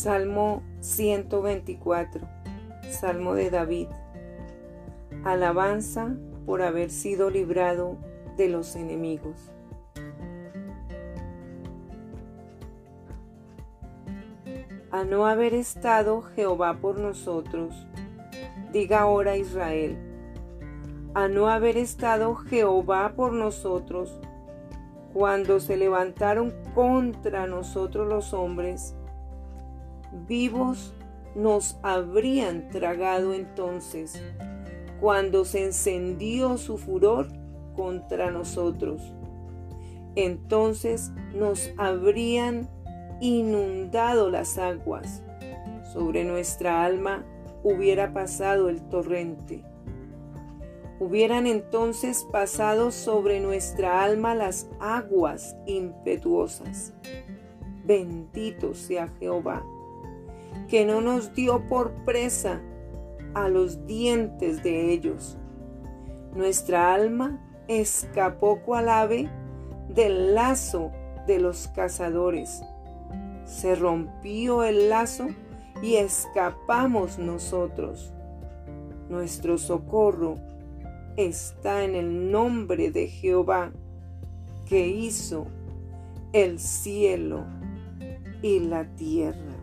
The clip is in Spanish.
Salmo 124. Salmo de David. Alabanza por haber sido librado de los enemigos. A no haber estado Jehová por nosotros, diga ahora Israel, a no haber estado Jehová por nosotros, cuando se levantaron contra nosotros los hombres, vivos nos habrían tragado entonces, cuando se encendió su furor contra nosotros. Entonces nos habrían inundado las aguas, sobre nuestra alma hubiera pasado el torrente. Hubieran entonces pasado sobre nuestra alma las aguas impetuosas. Bendito sea Jehová, que no nos dio por presa a los dientes de ellos. Nuestra alma escapó cual ave del lazo de los cazadores. Se rompió el lazo y escapamos nosotros. Nuestro socorro está en el nombre de Jehová, que hizo el cielo y la tierra.